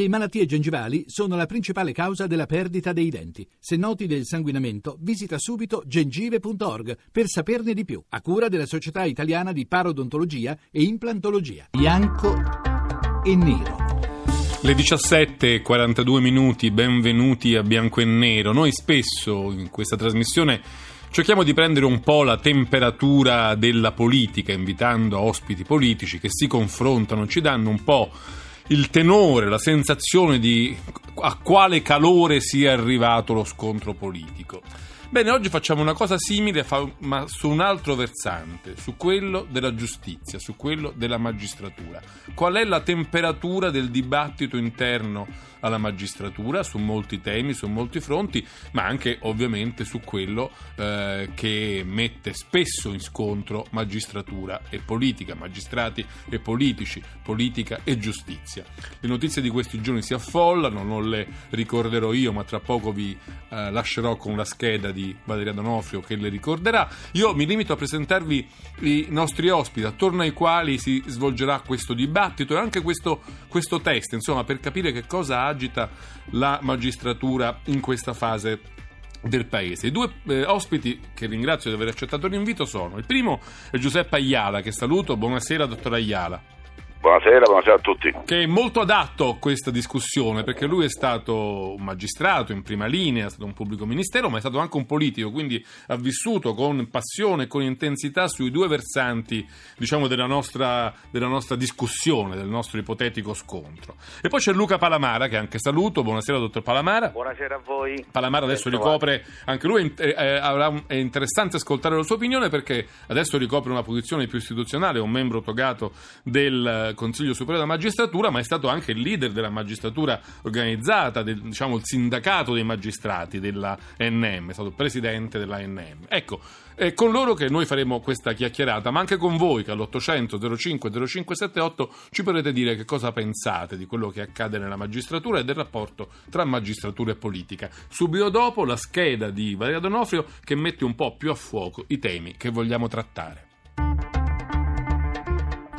Le malattie gengivali sono la principale causa della perdita dei denti. Se noti del sanguinamento, visita subito gengive.org per saperne di più, a cura della Società Italiana di Parodontologia e Implantologia. Bianco e nero. Le 17.42 minuti, benvenuti a Bianco e Nero. Noi spesso in questa trasmissione cerchiamo di prendere un po' la temperatura della politica, invitando ospiti politici che si confrontano, ci danno un po' il tenore, la sensazione di a quale calore sia arrivato lo scontro politico. Bene, oggi facciamo una cosa simile, ma su un altro versante, su quello della giustizia, su quello della magistratura. Qual è la temperatura del dibattito interno alla magistratura su molti temi, su molti fronti, ma anche ovviamente su quello eh, che mette spesso in scontro magistratura e politica, magistrati e politici, politica e giustizia. Le notizie di questi giorni si affollano, non le ricorderò io, ma tra poco vi eh, lascerò con la scheda di Valeria Donofrio che le ricorderà. Io mi limito a presentarvi i nostri ospiti attorno ai quali si svolgerà questo dibattito e anche questo, questo test, insomma, per capire che cosa agita la magistratura in questa fase del paese. I due eh, ospiti che ringrazio di aver accettato l'invito sono il primo è Giuseppe Ayala, che saluto. Buonasera, dottor Ayala. Buonasera, buonasera a tutti. Che è molto adatto a questa discussione perché lui è stato un magistrato in prima linea, è stato un pubblico ministero, ma è stato anche un politico, quindi ha vissuto con passione e con intensità sui due versanti diciamo, della, nostra, della nostra discussione, del nostro ipotetico scontro. E poi c'è Luca Palamara, che anche saluto. Buonasera, dottor Palamara. Buonasera a voi. Palamara adesso ricopre, anche lui è, è, è interessante ascoltare la sua opinione perché adesso ricopre una posizione più istituzionale, è un membro togato del Consiglio Superiore della Magistratura, ma è stato anche il leader della magistratura organizzata, del, diciamo il sindacato dei magistrati della NM, è stato presidente della NM. Ecco, è con loro che noi faremo questa chiacchierata, ma anche con voi che all'800 05 0578 ci potete dire che cosa pensate di quello che accade nella magistratura e del rapporto tra magistratura e politica. Subito dopo la scheda di Valeria Donofrio che mette un po' più a fuoco i temi che vogliamo trattare.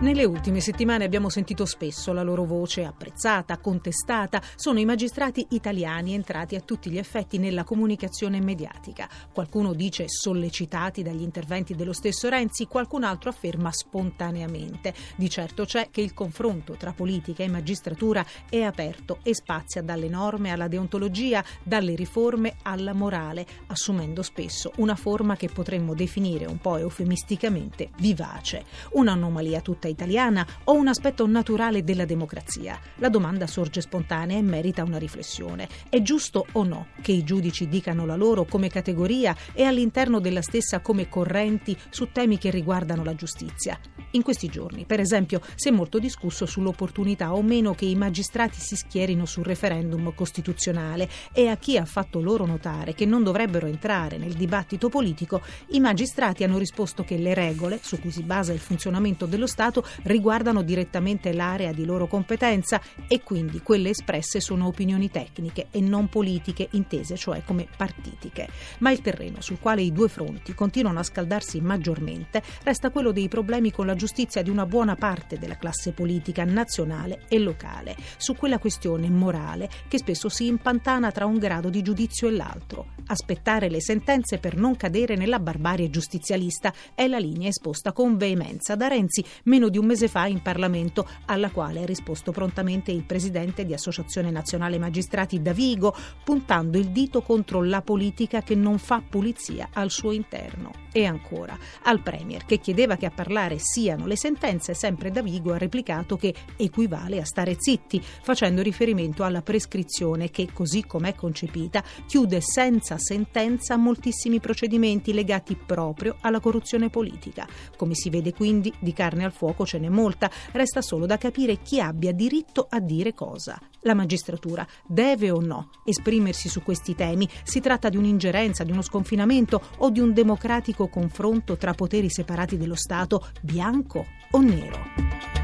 Nelle ultime settimane abbiamo sentito spesso la loro voce apprezzata, contestata. Sono i magistrati italiani entrati a tutti gli effetti nella comunicazione mediatica. Qualcuno dice sollecitati dagli interventi dello stesso Renzi, qualcun altro afferma spontaneamente. Di certo c'è che il confronto tra politica e magistratura è aperto e spazia dalle norme alla deontologia, dalle riforme alla morale, assumendo spesso una forma che potremmo definire un po' eufemisticamente vivace. Un'anomalia tutta italiana o un aspetto naturale della democrazia? La domanda sorge spontanea e merita una riflessione. È giusto o no che i giudici dicano la loro come categoria e all'interno della stessa come correnti su temi che riguardano la giustizia? In questi giorni, per esempio, si è molto discusso sull'opportunità o meno che i magistrati si schierino sul referendum costituzionale e a chi ha fatto loro notare che non dovrebbero entrare nel dibattito politico, i magistrati hanno risposto che le regole su cui si basa il funzionamento dello Stato Stato riguardano direttamente l'area di loro competenza e quindi quelle espresse sono opinioni tecniche e non politiche intese cioè come partitiche. Ma il terreno sul quale i due fronti continuano a scaldarsi maggiormente resta quello dei problemi con la giustizia di una buona parte della classe politica nazionale e locale, su quella questione morale che spesso si impantana tra un grado di giudizio e l'altro. Aspettare le sentenze per non cadere nella barbarie giustizialista è la linea esposta con veemenza da Renzi meno di un mese fa in Parlamento, alla quale ha risposto prontamente il presidente di Associazione Nazionale Magistrati Davigo, puntando il dito contro la politica che non fa pulizia al suo interno. E ancora, al Premier, che chiedeva che a parlare siano le sentenze, sempre Davigo ha replicato che equivale a stare zitti, facendo riferimento alla prescrizione che, così com'è concepita, chiude senza sentenza moltissimi procedimenti legati proprio alla corruzione politica. Come si vede quindi, di carne al fuoco ce n'è molta, resta solo da capire chi abbia diritto a dire cosa. La magistratura deve o no esprimersi su questi temi? Si tratta di un'ingerenza, di uno sconfinamento o di un democratico confronto tra poteri separati dello Stato, bianco o nero?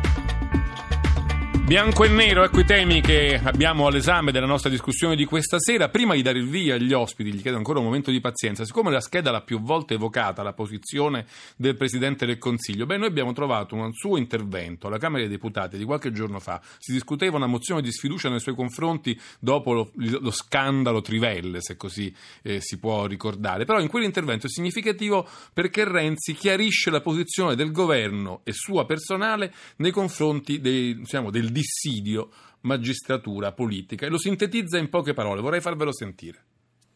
Bianco e nero, ecco i temi che abbiamo all'esame della nostra discussione di questa sera. Prima di dare il via agli ospiti, gli chiedo ancora un momento di pazienza. Siccome la scheda l'ha più volte evocata la posizione del Presidente del Consiglio, beh, noi abbiamo trovato un suo intervento alla Camera dei Deputati di qualche giorno fa. Si discuteva una mozione di sfiducia nei suoi confronti dopo lo, lo scandalo Trivelle, se così eh, si può ricordare. Però in quell'intervento è significativo perché Renzi chiarisce la posizione del governo e sua personale nei confronti dei, diciamo, del dissidio magistratura politica e lo sintetizza in poche parole. Vorrei farvelo sentire.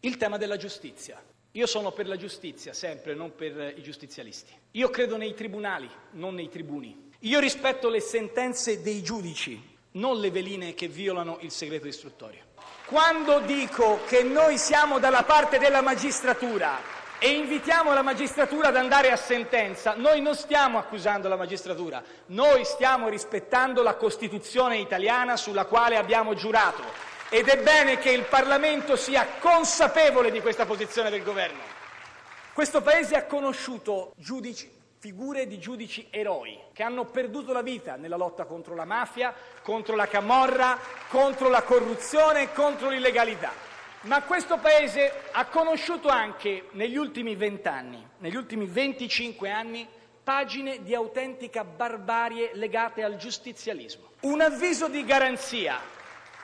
Il tema della giustizia. Io sono per la giustizia, sempre, non per i giustizialisti. Io credo nei tribunali, non nei tribuni. Io rispetto le sentenze dei giudici, non le veline che violano il segreto istruttorio. Quando dico che noi siamo dalla parte della magistratura e invitiamo la magistratura ad andare a sentenza, noi non stiamo accusando la magistratura, noi stiamo rispettando la Costituzione italiana sulla quale abbiamo giurato ed è bene che il Parlamento sia consapevole di questa posizione del Governo. Questo Paese ha conosciuto giudici, figure di giudici eroi che hanno perduto la vita nella lotta contro la mafia, contro la camorra, contro la corruzione e contro l'illegalità. Ma questo Paese ha conosciuto anche negli ultimi vent'anni, negli ultimi 25 anni, pagine di autentica barbarie legate al giustizialismo. Un avviso di garanzia,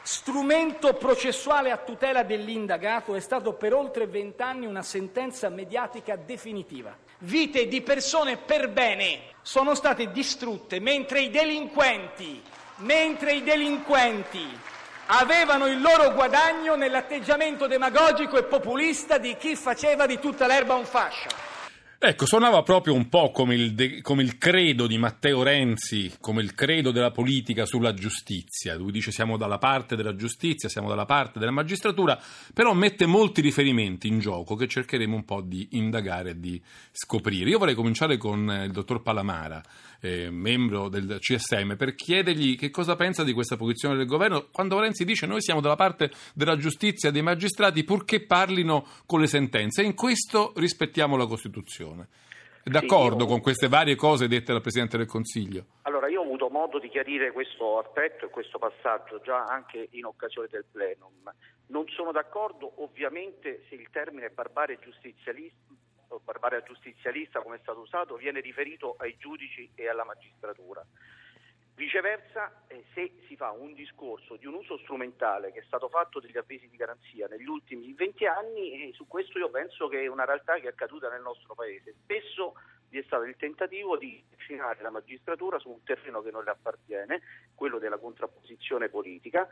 strumento processuale a tutela dell'indagato, è stato per oltre vent'anni una sentenza mediatica definitiva. Vite di persone per bene sono state distrutte mentre i delinquenti, mentre i delinquenti avevano il loro guadagno nell'atteggiamento demagogico e populista di chi faceva di tutta l'erba un fascio. Ecco, suonava proprio un po' come il, come il, credo di Matteo Renzi, come il credo della politica sulla giustizia. Lui dice siamo dalla parte della giustizia, siamo dalla parte della magistratura, però mette molti riferimenti in gioco che cercheremo un po' di indagare e di scoprire. Io vorrei cominciare con il dottor Palamara eh, membro del CSM, per chiedergli che cosa pensa di questa posizione del governo quando Renzi dice noi siamo dalla parte della giustizia dei magistrati purché parlino con le sentenze e in questo rispettiamo la Costituzione. È d'accordo sì, con queste varie cose dette dal Presidente del Consiglio? Allora, io ho avuto modo di chiarire questo aspetto e questo passaggio già anche in occasione del plenum. Non sono d'accordo ovviamente se il termine barbare giustizialismo barbaria giustizialista, come è stato usato, viene riferito ai giudici e alla magistratura. Viceversa, eh, se si fa un discorso di un uso strumentale che è stato fatto degli avvisi di garanzia negli ultimi 20 anni, eh, su questo io penso che è una realtà che è accaduta nel nostro Paese. Spesso vi è stato il tentativo di avvicinare la magistratura su un terreno che non le appartiene, quello della contrapposizione politica,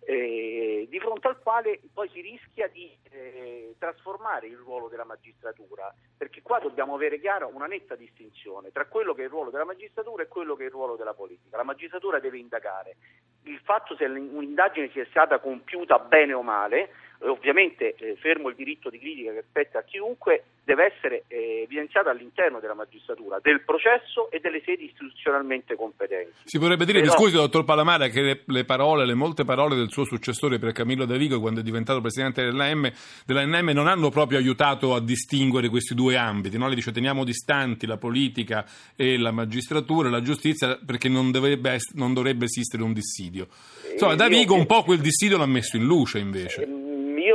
eh, di fronte al quale poi si rischia di eh, trasformare il ruolo della magistratura, perché qua dobbiamo avere chiara una netta distinzione tra quello che è il ruolo della magistratura e quello che è il ruolo della politica. La magistratura deve indagare. Il fatto se un'indagine sia stata compiuta bene o male, ovviamente eh, fermo il diritto di critica che spetta a chiunque, deve essere eh, evidenziata all'interno della magistratura, del processo e delle sedi istituzionalmente competenti. Si potrebbe dire, Però... scusi dottor Palamara, che le, le, parole, le molte parole del suo successore per Camillo De Vigo quando è diventato presidente dell'AM, dell'ANM non hanno proprio aiutato a distinguere questi due ambiti, no? le dice teniamo distanti la politica e la magistratura e la giustizia perché non, dovrebbe, non dovrebbe esistere un dissidio. Insomma, Da Vigo un po' quel dissidio l'ha messo in luce invece.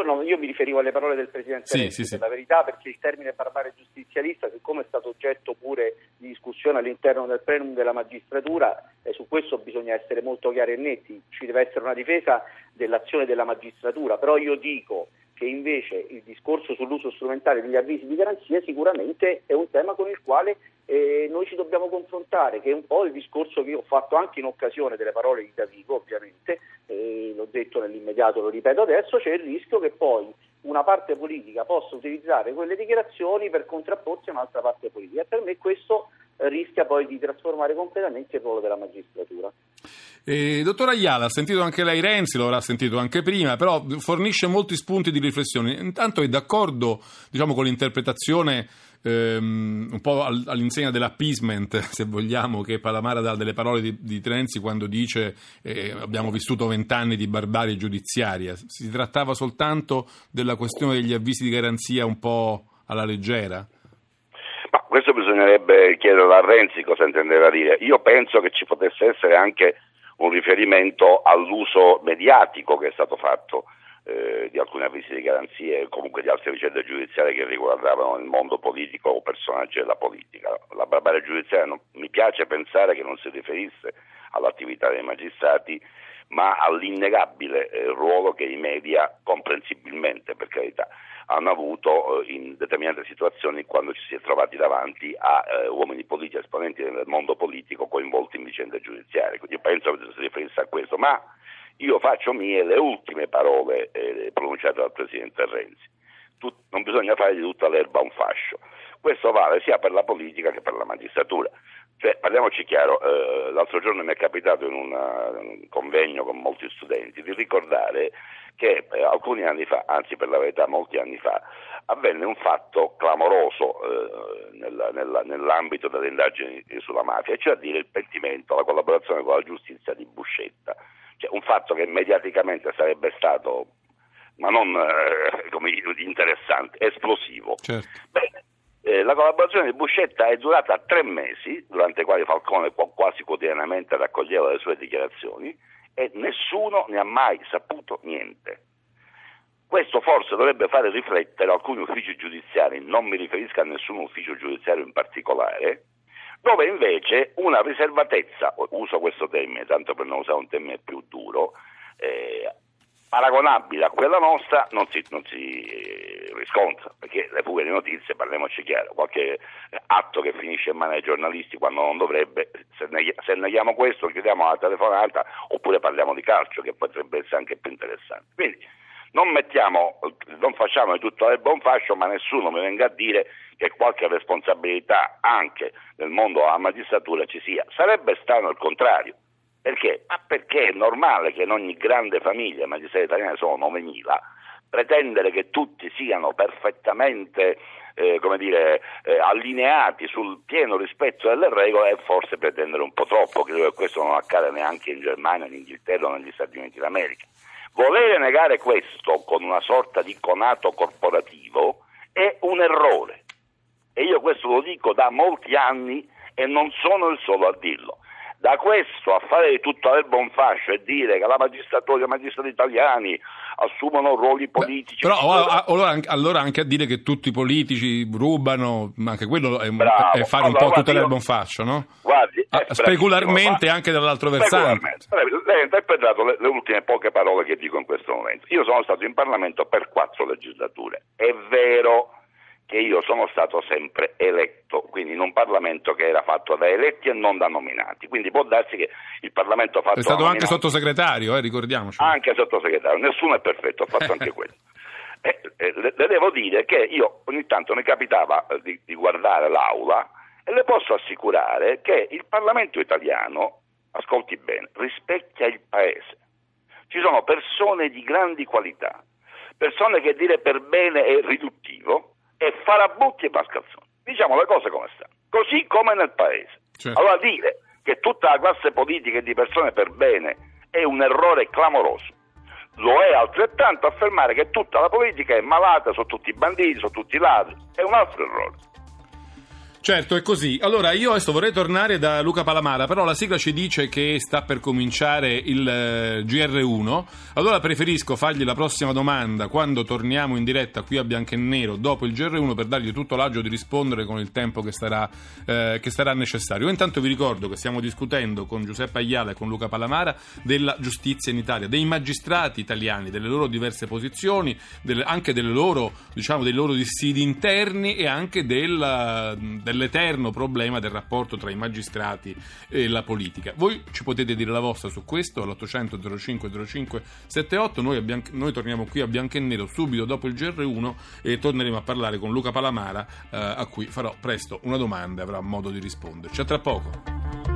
Io, no, io, mi riferivo alle parole del Presidente sì, Renzi, sì, sì. per la verità, perché il termine barbare giustizialista, siccome è stato oggetto pure di discussione all'interno del plenum della magistratura, eh, su questo bisogna essere molto chiari e netti, ci deve essere una difesa dell'azione della magistratura, però io dico che invece il discorso sull'uso strumentale degli avvisi di garanzia sicuramente è un tema con il quale eh, noi ci dobbiamo confrontare, che è un po' il discorso che io ho fatto anche in occasione delle parole di Davigo, ovviamente, eh, l'ho detto nell'immediato, lo ripeto adesso, c'è il rischio che poi una parte politica possa utilizzare quelle dichiarazioni per contrapporsi a un'altra parte politica. Per me questo rischia poi di trasformare completamente il ruolo della magistratura. Eh, dottor Ayala, ha sentito anche lei Renzi, lo avrà sentito anche prima, però fornisce molti spunti di riflessione. Intanto è d'accordo diciamo, con l'interpretazione ehm, un po' all'insegna dell'appeasement, se vogliamo, che Palamara dà delle parole di, di Renzi quando dice eh, abbiamo vissuto vent'anni di barbarie giudiziaria. Si trattava soltanto della questione degli avvisi di garanzia un po' alla leggera? Questo bisognerebbe chiedere a Renzi cosa intendeva dire. Io penso che ci potesse essere anche un riferimento all'uso mediatico che è stato fatto eh, di alcuni avvisi di garanzie comunque di altre vicende giudiziarie che riguardavano il mondo politico o personaggi della politica. La barbarie giudiziaria non, mi piace pensare che non si riferisse all'attività dei magistrati ma all'innegabile eh, ruolo che i media, comprensibilmente per carità, hanno avuto eh, in determinate situazioni quando ci si è trovati davanti a eh, uomini politici, esponenti del mondo politico coinvolti in vicende giudiziarie. Quindi penso che si riferisse a questo, ma io faccio mie le ultime parole eh, pronunciate dal Presidente Renzi. Tut- non bisogna fare di tutta l'erba un fascio. Questo vale sia per la politica che per la magistratura. Cioè, parliamoci chiaro, eh, l'altro giorno mi è capitato in una, un convegno con molti studenti di ricordare che eh, alcuni anni fa, anzi per la verità molti anni fa, avvenne un fatto clamoroso eh, nella, nella, nell'ambito delle indagini sulla mafia, cioè a dire il pentimento, la collaborazione con la giustizia di Buscetta. Cioè, un fatto che mediaticamente sarebbe stato, ma non eh, come interessante, esplosivo. Certo. Bene, eh, la collaborazione di Buscetta è durata tre mesi, durante i quali Falcone quasi quotidianamente raccoglieva le sue dichiarazioni e nessuno ne ha mai saputo niente. Questo forse dovrebbe fare riflettere alcuni uffici giudiziari, non mi riferisco a nessun ufficio giudiziario in particolare, dove invece una riservatezza, uso questo termine tanto per non usare un termine più duro, eh, paragonabile a quella nostra non si, non si eh, riscontra, perché le fughe di notizie, parliamoci chiaro, qualche atto che finisce in mano ai giornalisti quando non dovrebbe, se, neghi- se neghiamo questo chiudiamo la telefonata oppure parliamo di calcio che potrebbe essere anche più interessante. Quindi non, mettiamo, non facciamo di tutto il buon fascio, ma nessuno mi venga a dire che qualche responsabilità anche nel mondo della magistratura ci sia. Sarebbe strano il contrario. Perché? Ma perché è normale che in ogni grande famiglia, i magistrati italiani sono 9.000, pretendere che tutti siano perfettamente eh, come dire, eh, allineati sul pieno rispetto delle regole è forse pretendere un po' troppo, credo che questo non accada neanche in Germania, in Inghilterra o negli Stati Uniti d'America. Volere negare questo con una sorta di conato corporativo è un errore e io questo lo dico da molti anni e non sono il solo a dirlo. Da questo a fare di tutto l'erba un fascio e dire che la magistratura, i magistrati italiani assumono ruoli politici. Beh, però allora, allora, anche a dire che tutti i politici rubano, ma anche quello è, è fare allora, un po' tutta io, l'erba un fascio, no? Guardi, ah, specularmente anche dall'altro versante. Lei ha interpretato le, le ultime poche parole che dico in questo momento. Io sono stato in Parlamento per quattro legislature. È vero che io sono stato sempre eletto, quindi in un Parlamento che era fatto da eletti e non da nominati. Quindi può darsi che il Parlamento fatto. È stato nominati. anche sottosegretario, eh, ricordiamoci. Anche sottosegretario, nessuno è perfetto, ho fatto anche quello. E, e, le, le, devo dire che io ogni tanto mi capitava eh, di, di guardare l'aula e le posso assicurare che il Parlamento italiano, ascolti bene, rispecchia il Paese. Ci sono persone di grandi qualità, persone che dire per bene è riduttivo e farabutti e mascalzoni. Diciamo le cose come stanno, così come nel paese. Certo. Allora dire che tutta la classe politica e di persone per bene è un errore clamoroso. Lo è altrettanto affermare che tutta la politica è malata, sono tutti banditi, sono tutti ladri. È un altro errore. Certo, è così. Allora, io adesso vorrei tornare da Luca Palamara, però la sigla ci dice che sta per cominciare il eh, GR1. Allora preferisco fargli la prossima domanda quando torniamo in diretta qui a Bianco e Nero dopo il GR1 per dargli tutto l'agio di rispondere con il tempo che sarà, eh, che sarà necessario. Io intanto vi ricordo che stiamo discutendo con Giuseppe Aiala e con Luca Palamara della giustizia in Italia, dei magistrati italiani, delle loro diverse posizioni, delle, anche loro, diciamo, dei loro dissidi interni e anche del, del dell'eterno problema del rapporto tra i magistrati e la politica. Voi ci potete dire la vostra su questo all'800 05 05 78. Noi, Bian- noi torniamo qui a Bianco e Nero subito dopo il GR1 e torneremo a parlare con Luca Palamara, eh, a cui farò presto una domanda e avrà modo di risponderci. A tra poco.